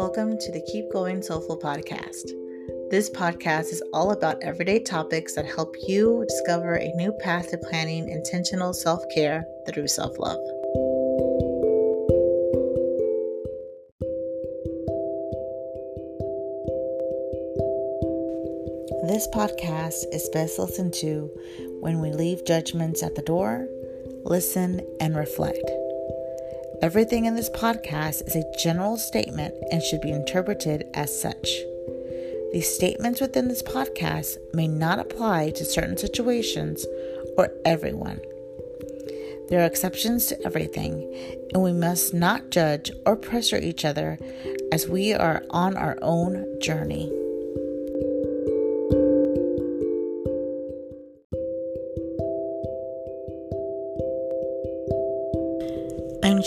Welcome to the Keep Going Soulful podcast. This podcast is all about everyday topics that help you discover a new path to planning intentional self care through self love. This podcast is best listened to when we leave judgments at the door, listen, and reflect. Everything in this podcast is a general statement and should be interpreted as such. The statements within this podcast may not apply to certain situations or everyone. There are exceptions to everything, and we must not judge or pressure each other as we are on our own journey.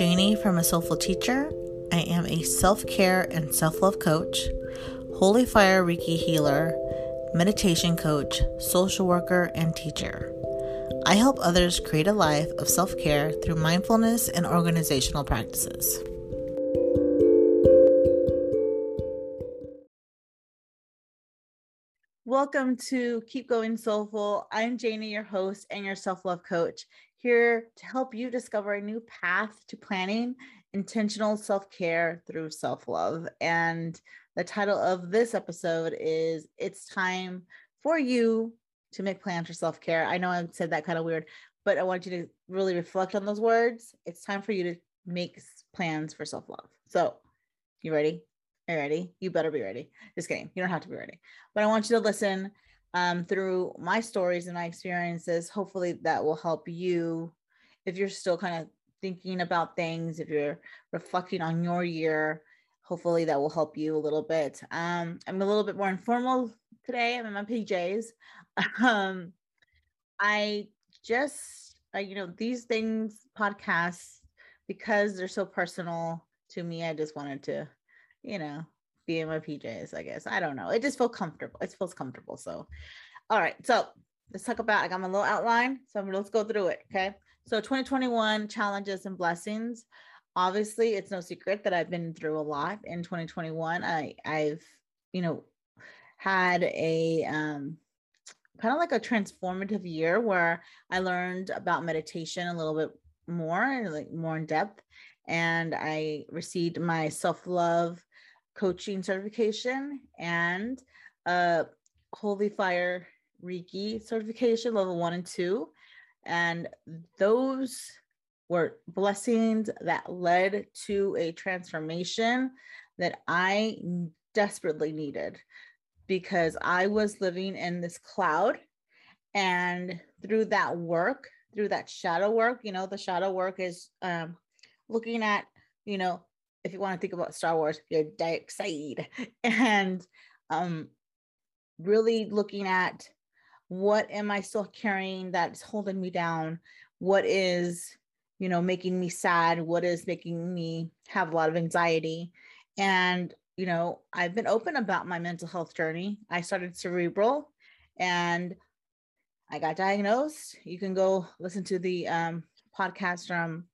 Janie from A Soulful Teacher. I am a self care and self love coach, Holy Fire Reiki healer, meditation coach, social worker, and teacher. I help others create a life of self care through mindfulness and organizational practices. Welcome to Keep Going Soulful. I'm Janie, your host and your self love coach here to help you discover a new path to planning intentional self care through self love. And the title of this episode is It's Time for You to Make Plans for Self Care. I know I said that kind of weird, but I want you to really reflect on those words. It's time for you to make plans for self love. So, you ready? Are you ready? You better be ready. Just kidding. You don't have to be ready, but I want you to listen um, through my stories and my experiences. Hopefully, that will help you if you're still kind of thinking about things, if you're reflecting on your year. Hopefully, that will help you a little bit. Um, I'm a little bit more informal today. I'm in my PJs. Um, I just, I, you know, these things, podcasts, because they're so personal to me, I just wanted to, you know, be in my PJs, I guess. I don't know. It just feels comfortable. It feels comfortable. So, all right. So let's talk about, I got my little outline. So let's go through it. Okay. So 2021 challenges and blessings. Obviously, it's no secret that I've been through a lot in 2021. I, I've, you know, had a um, kind of like a transformative year where I learned about meditation a little bit more, and like more in depth. And I received my self love coaching certification and a Holy Fire Reiki certification, level one and two. And those were blessings that led to a transformation that I desperately needed because I was living in this cloud. And through that work, through that shadow work, you know, the shadow work is um, looking at, you know, if you want to think about Star Wars, you're dark side and um, really looking at what am I still carrying that's holding me down? What is, you know, making me sad? What is making me have a lot of anxiety? And, you know, I've been open about my mental health journey. I started cerebral and I got diagnosed. You can go listen to the um, podcast from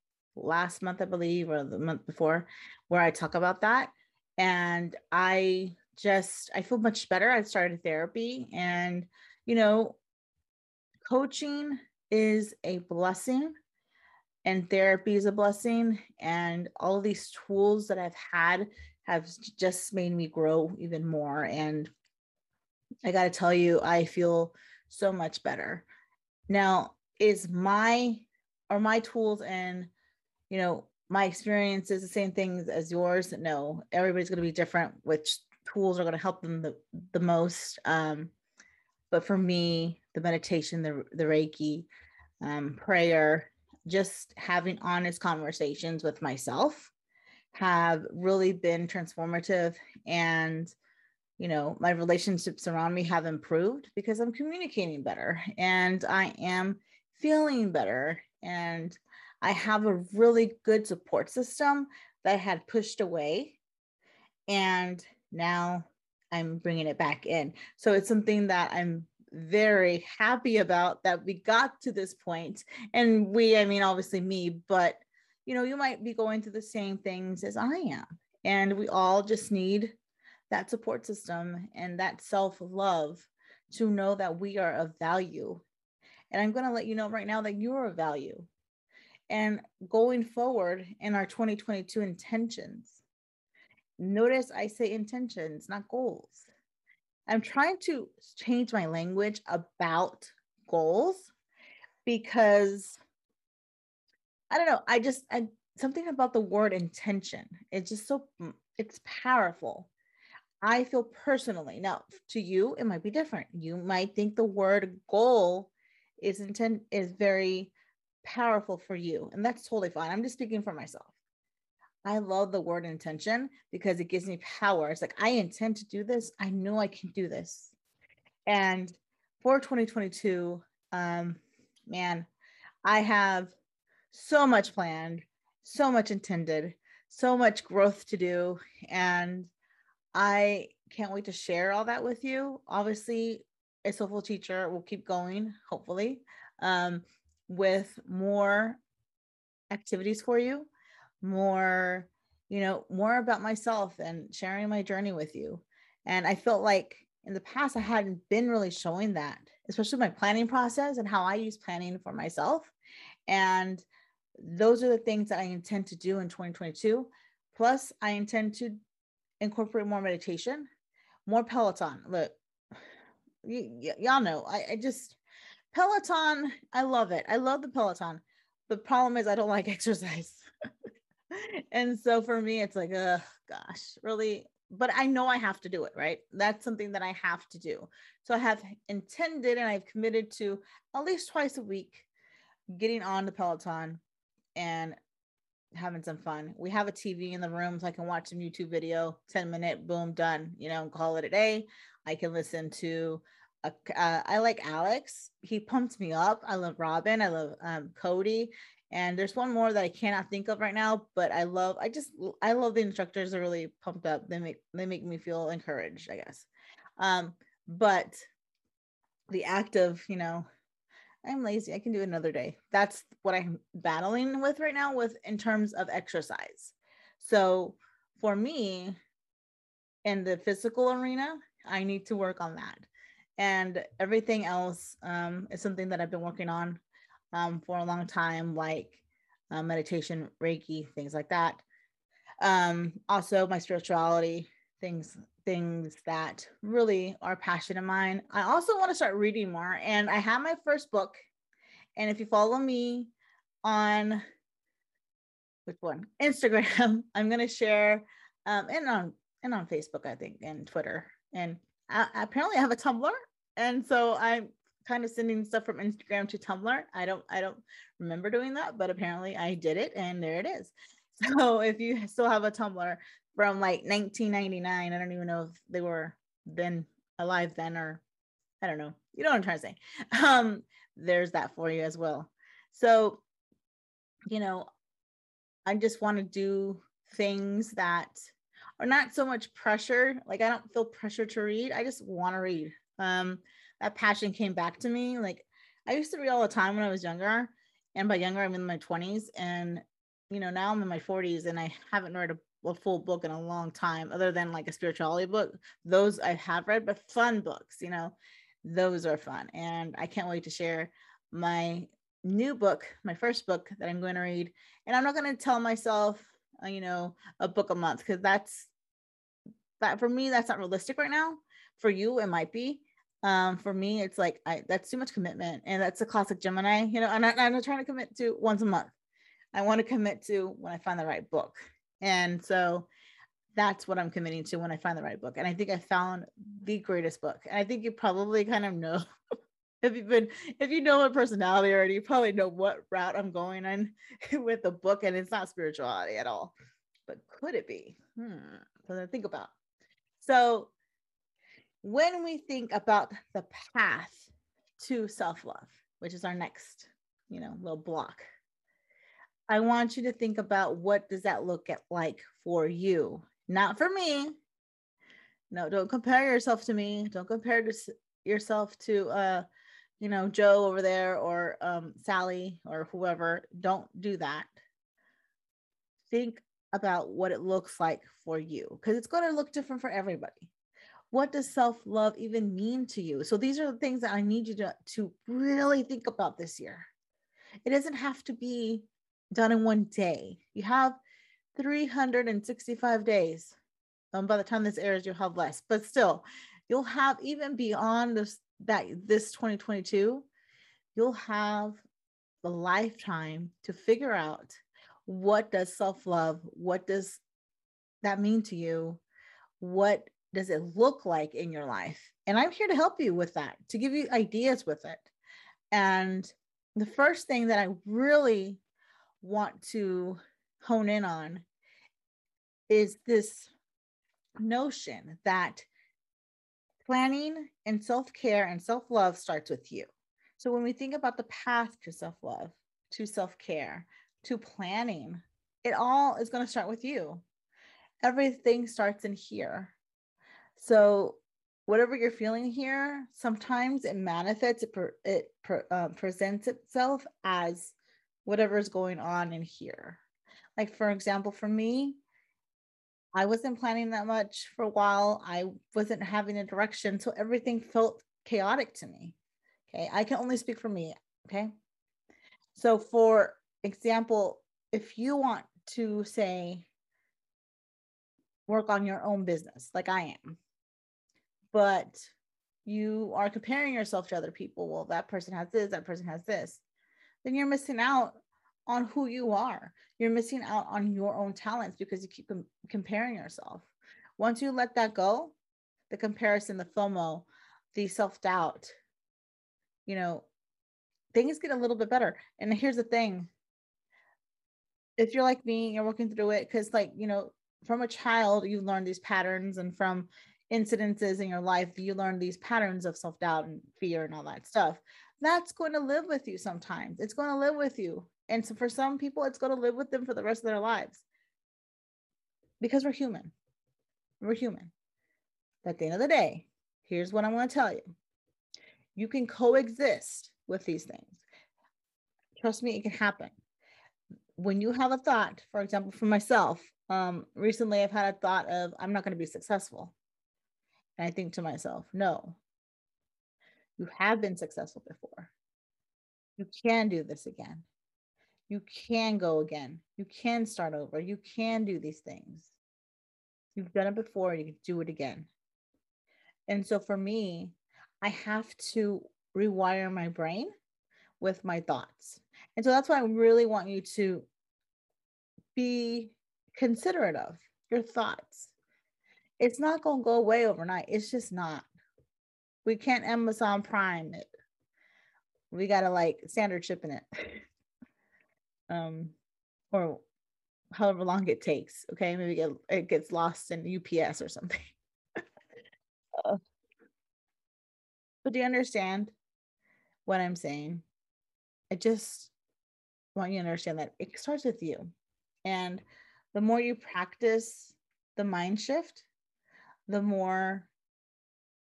last month, I believe, or the month before, where I talk about that. And I just, I feel much better. I started therapy and, you know, coaching is a blessing and therapy is a blessing. And all these tools that I've had have just made me grow even more. And I got to tell you, I feel so much better. Now, is my are my tools and you know, my experience is the same things as yours. No, everybody's going to be different, which tools are going to help them the, the most. Um, but for me, the meditation, the, the Reiki, um, prayer, just having honest conversations with myself have really been transformative. And, you know, my relationships around me have improved because I'm communicating better and I am feeling better. And I have a really good support system that I had pushed away. And now I'm bringing it back in. So it's something that I'm very happy about that we got to this point. And we, I mean, obviously me, but you know, you might be going through the same things as I am. And we all just need that support system and that self love to know that we are of value. And I'm going to let you know right now that you're of value. And going forward in our 2022 intentions, notice I say intentions, not goals. I'm trying to change my language about goals because I don't know. I just, I, something about the word intention. It's just so, mm, it's powerful. I feel personally. Now, to you, it might be different. You might think the word goal is intent is very powerful for you, and that's totally fine. I'm just speaking for myself. I love the word intention because it gives me power. It's like I intend to do this. I know I can do this. And for 2022, um, man, I have so much planned, so much intended, so much growth to do, and I can't wait to share all that with you. Obviously, a soulful teacher will keep going, hopefully, um, with more activities for you, more, you know, more about myself and sharing my journey with you. And I felt like in the past, I hadn't been really showing that, especially my planning process and how I use planning for myself. And those are the things that I intend to do in 2022. Plus, I intend to incorporate more meditation, more Peloton. Look, y- y- y'all know, I, I just, Peloton, I love it. I love the Peloton. The problem is I don't like exercise. and so for me, it's like, oh gosh, really. But I know I have to do it, right? That's something that I have to do. So I have intended and I've committed to at least twice a week getting on the Peloton and having some fun. We have a TV in the room so I can watch some YouTube video, 10 minute, boom, done, you know, call it a day. I can listen to, uh, I like Alex. He pumped me up. I love Robin. I love um, Cody. And there's one more that I cannot think of right now, but I love, I just, I love the instructors are really pumped up. They make, they make me feel encouraged, I guess. Um, but the act of, you know, I'm lazy. I can do another day. That's what I'm battling with right now with in terms of exercise. So for me in the physical arena, I need to work on that. And everything else um, is something that I've been working on um, for a long time, like uh, meditation, Reiki, things like that. Um, also, my spirituality, things things that really are a passion of mine. I also want to start reading more, and I have my first book. And if you follow me on which one Instagram, I'm gonna share, um, and on and on Facebook, I think, and Twitter, and I, apparently I have a Tumblr, and so I'm kind of sending stuff from Instagram to Tumblr. I don't I don't remember doing that, but apparently I did it, and there it is. So if you still have a Tumblr, from like 1999. I don't even know if they were then alive then or I don't know. You know what I'm trying to say. Um, there's that for you as well. So, you know, I just want to do things that are not so much pressure. Like I don't feel pressure to read. I just want to read. Um, that passion came back to me. Like I used to read all the time when I was younger, and by younger I'm in my 20s, and you know now I'm in my 40s, and I haven't read a a full book in a long time, other than like a spirituality book. Those I have read, but fun books, you know, those are fun. And I can't wait to share my new book, my first book that I'm going to read. And I'm not going to tell myself, you know, a book a month because that's that for me, that's not realistic right now. For you, it might be. Um, for me, it's like I that's too much commitment, and that's a classic Gemini. You know, I'm not, I'm not trying to commit to once a month. I want to commit to when I find the right book and so that's what I'm committing to when I find the right book. And I think I found the greatest book. And I think you probably kind of know if you've been if you know my personality already, you probably know what route I'm going on with the book. And it's not spirituality at all. But could it be? Hmm. Something to think about. So when we think about the path to self-love, which is our next, you know, little block I want you to think about what does that look at like for you, not for me. No, don't compare yourself to me. Don't compare yourself to uh, you know, Joe over there or um Sally or whoever. Don't do that. Think about what it looks like for you because it's going to look different for everybody. What does self love even mean to you? So, these are the things that I need you to, to really think about this year. It doesn't have to be done in one day. You have 365 days. Um, by the time this airs, you'll have less, but still, you'll have even beyond this that this 2022, you'll have a lifetime to figure out what does self-love, what does that mean to you? What does it look like in your life? And I'm here to help you with that, to give you ideas with it. And the first thing that I really want to hone in on is this notion that planning and self care and self love starts with you. So when we think about the path to self love, to self care, to planning, it all is going to start with you. Everything starts in here. So whatever you're feeling here, sometimes it manifests, it, pre- it pre- uh, presents itself as whatever is going on in here. Like, for example, for me, I wasn't planning that much for a while. I wasn't having a direction. So everything felt chaotic to me. Okay. I can only speak for me. Okay. So, for example, if you want to say, work on your own business, like I am, but you are comparing yourself to other people, well, that person has this, that person has this, then you're missing out on who you are. You're missing out on your own talents because you keep com- comparing yourself. Once you let that go, the comparison, the FOMO, the self doubt, you know, things get a little bit better. And here's the thing if you're like me, you're working through it because, like, you know, from a child, you learn these patterns, and from incidences in your life, you learn these patterns of self doubt and fear and all that stuff. That's going to live with you sometimes. It's going to live with you. And so for some people, it's going to live with them for the rest of their lives because we're human. We're human. But at the end of the day, here's what I want to tell you you can coexist with these things. Trust me, it can happen. When you have a thought, for example, for myself, um, recently I've had a thought of, I'm not going to be successful. And I think to myself, no, you have been successful before. You can do this again. You can go again. You can start over. You can do these things. You've done it before, you can do it again. And so for me, I have to rewire my brain with my thoughts. And so that's why I really want you to be considerate of your thoughts. It's not going to go away overnight. It's just not. We can't Amazon Prime it. We got to like standard shipping it. um, or however long it takes. Okay, maybe get, it gets lost in UPS or something. uh, but do you understand what I'm saying? I just want you to understand that it starts with you. And the more you practice the mind shift, the more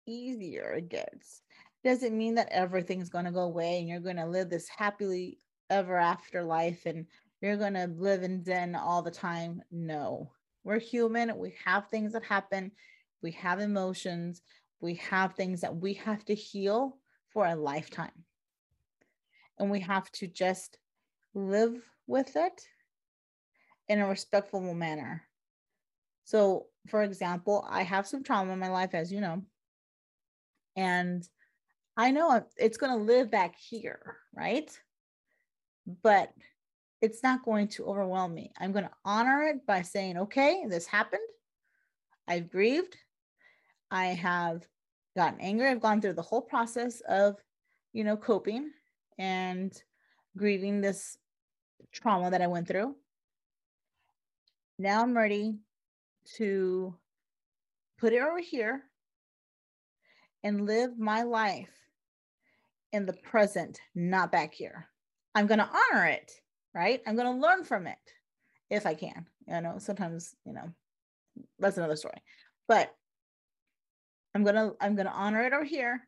easier it gets. Doesn't mean that everything's going to go away and you're going to live this happily ever after life and you're going to live in Zen all the time. No, we're human. We have things that happen. We have emotions. We have things that we have to heal for a lifetime. And we have to just live with it in a respectful manner. So, for example, I have some trauma in my life, as you know, and I know it's going to live back here, right? But it's not going to overwhelm me. I'm going to honor it by saying, okay, this happened. I've grieved. I have gotten angry. I've gone through the whole process of, you know, coping and grieving this trauma that I went through. Now I'm ready to put it over here and live my life in the present, not back here. I'm going to honor it, right? I'm going to learn from it if I can. You know, sometimes, you know, that's another story. But I'm going to I'm going to honor it over here,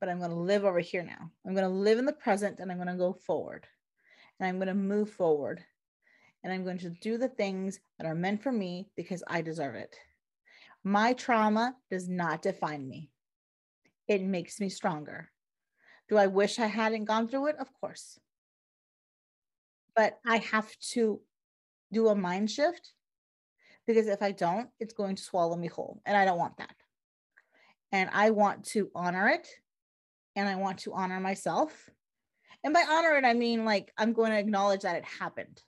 but I'm going to live over here now. I'm going to live in the present and I'm going to go forward. And I'm going to move forward. and I'm going to do the things that are meant for me because I deserve it. My trauma does not define me, it makes me stronger. Do I wish I hadn't gone through it? Of course. But I have to do a mind shift because if I don't, it's going to swallow me whole. And I don't want that. And I want to honor it and I want to honor myself. And by honor it, I mean like I'm going to acknowledge that it happened.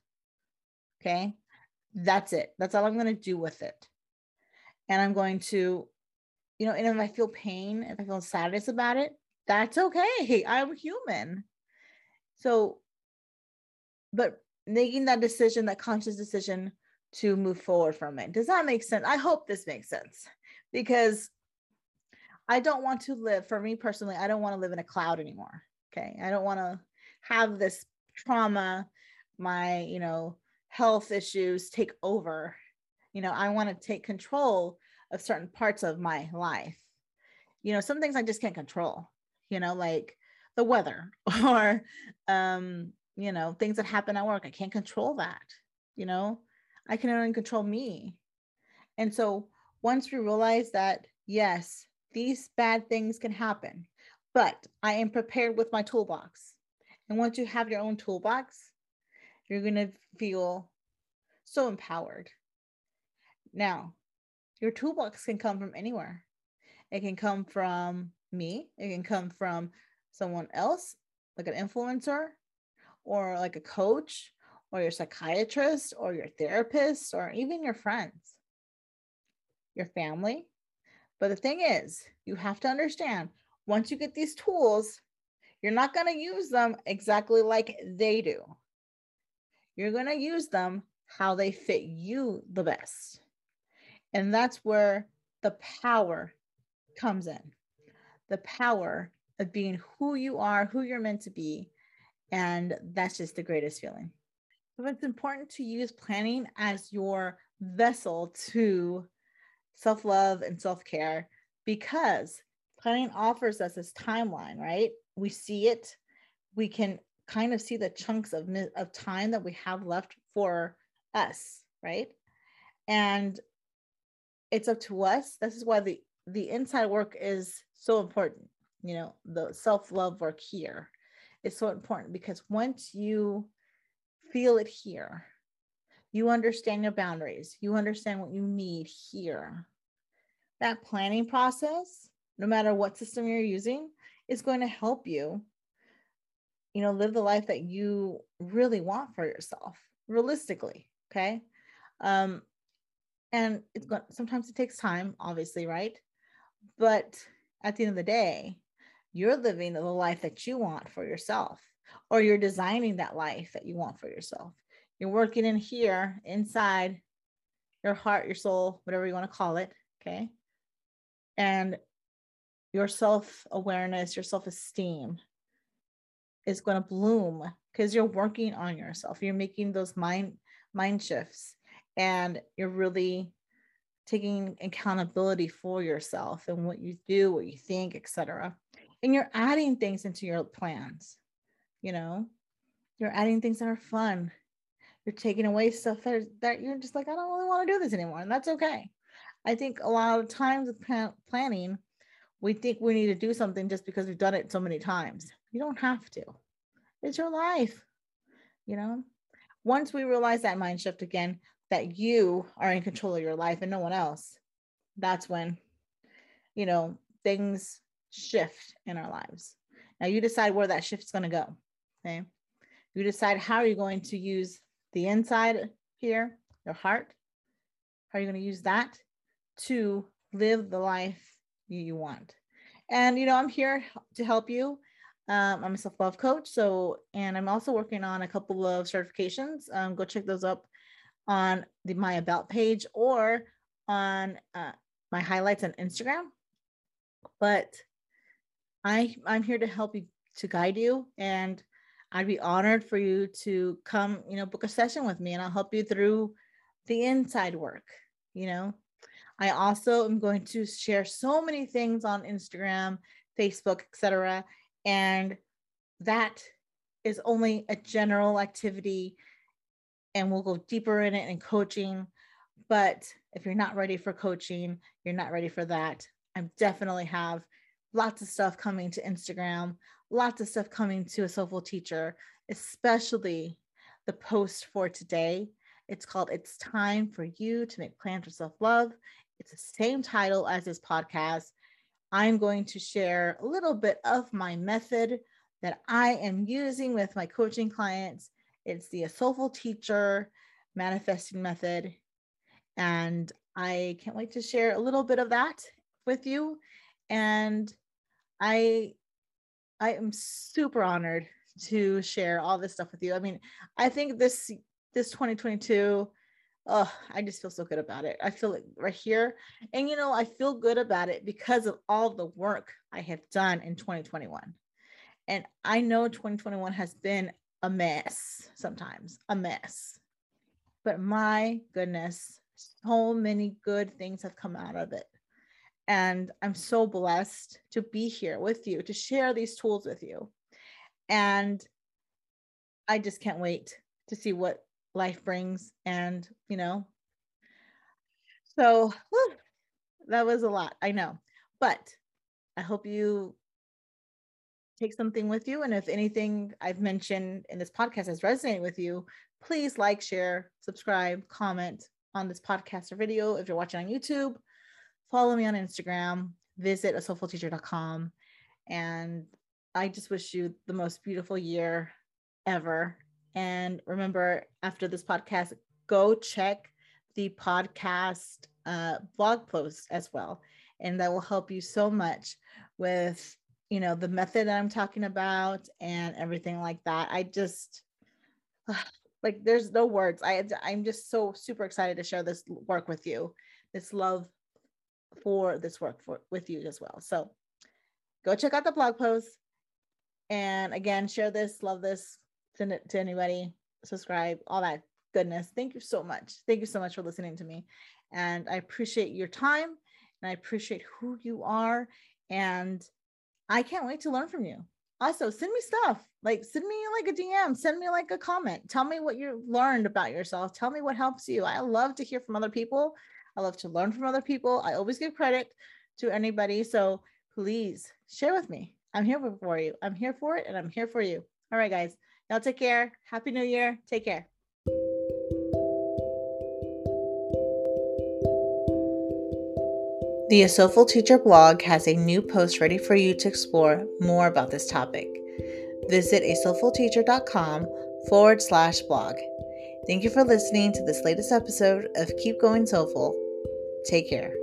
Okay. That's it. That's all I'm going to do with it. And I'm going to, you know, and if I feel pain, if I feel sadness about it, that's okay. I'm human. So, but making that decision, that conscious decision to move forward from it. Does that make sense? I hope this makes sense because I don't want to live, for me personally, I don't want to live in a cloud anymore. Okay. I don't want to have this trauma, my, you know, health issues take over. You know, I want to take control of certain parts of my life. You know, some things I just can't control, you know, like the weather or, um, you know, things that happen at work. I can't control that, you know, I can only control me. And so once we realize that, yes, these bad things can happen, but I am prepared with my toolbox. And once you have your own toolbox, you're going to feel so empowered. Now, your toolbox can come from anywhere. It can come from me, it can come from someone else, like an influencer, or like a coach, or your psychiatrist, or your therapist, or even your friends, your family. But the thing is, you have to understand once you get these tools, you're not going to use them exactly like they do. You're going to use them how they fit you the best. And that's where the power comes in the power of being who you are, who you're meant to be. And that's just the greatest feeling. So it's important to use planning as your vessel to self love and self care because planning offers us this timeline, right? We see it, we can kind of see the chunks of, of time that we have left for us, right? And it's up to us. This is why the the inside work is so important. You know, the self-love work here is so important because once you feel it here, you understand your boundaries, you understand what you need here. That planning process, no matter what system you're using, is going to help you you know live the life that you really want for yourself realistically okay um and it's going sometimes it takes time obviously right but at the end of the day you're living the life that you want for yourself or you're designing that life that you want for yourself. You're working in here inside your heart your soul whatever you want to call it okay? And your self-awareness your self-esteem is going to bloom because you're working on yourself. You're making those mind mind shifts and you're really taking accountability for yourself and what you do what you think etc and you're adding things into your plans you know? You're adding things that are fun. You're taking away stuff that, that you're just like i don't really want to do this anymore and that's okay. I think a lot of times with planning we think we need to do something just because we've done it so many times. You don't have to. It's your life you know? Once we realize that mind shift again that you are in control of your life and no one else that's when you know things shift in our lives now you decide where that shift's going to go okay you decide how you're going to use the inside here your heart how are you going to use that to live the life you, want and you know i'm here to help you um, I'm a self love coach. So, and I'm also working on a couple of certifications. Um, go check those up on the my about page or on uh, my highlights on Instagram. But I I'm here to help you to guide you, and I'd be honored for you to come, you know, book a session with me, and I'll help you through the inside work. You know, I also am going to share so many things on Instagram, Facebook, etc and that is only a general activity and we'll go deeper in it in coaching. But if you're not ready for coaching, you're not ready for that. I definitely have lots of stuff coming to Instagram, lots of stuff coming to a soulful teacher, especially the post for today. It's called It's Time for You to Make Plans for Self Love. It's the same title as this podcast. I'm going to share a little bit of my method that I am using with my coaching clients. It's the Soulful Teacher Manifesting Method. And I can't wait to share a little bit of that with you. And I I am super honored to share all this stuff with you. I mean, I think this this 2022 oh, I just feel so good about it. I feel it right here. And you know, I feel good about it because of all the work I have done in 2021. And I know 2021 has been a mess sometimes, a mess. But my goodness, so many good things have come out of it. And I'm so blessed to be here with you, to share these tools with you. And I just can't wait to see what life brings. And, you know, so whew, that was a lot, I know. But I hope you take something with you. And if anything I've mentioned in this podcast has resonated with you, please like, share, subscribe, comment on this podcast or video. If you're watching on YouTube, follow me on Instagram, visit a soulfulteacher.com. And I just wish you the most beautiful year ever. And remember, after this podcast, go check the podcast uh, blog post as well. And that will help you so much with you know the method that i'm talking about and everything like that i just like there's no words i i'm just so super excited to share this work with you this love for this work for with you as well so go check out the blog post and again share this love this send it to anybody subscribe all that goodness thank you so much thank you so much for listening to me and i appreciate your time and i appreciate who you are and I can't wait to learn from you. Also, send me stuff. Like send me like a DM, send me like a comment. Tell me what you learned about yourself. Tell me what helps you. I love to hear from other people. I love to learn from other people. I always give credit to anybody. So please share with me. I'm here for you. I'm here for it and I'm here for you. All right, guys. Y'all take care. Happy New Year. Take care. The A Soulful Teacher blog has a new post ready for you to explore more about this topic. Visit asoulfulteacher.com forward slash blog. Thank you for listening to this latest episode of Keep Going Soulful. Take care.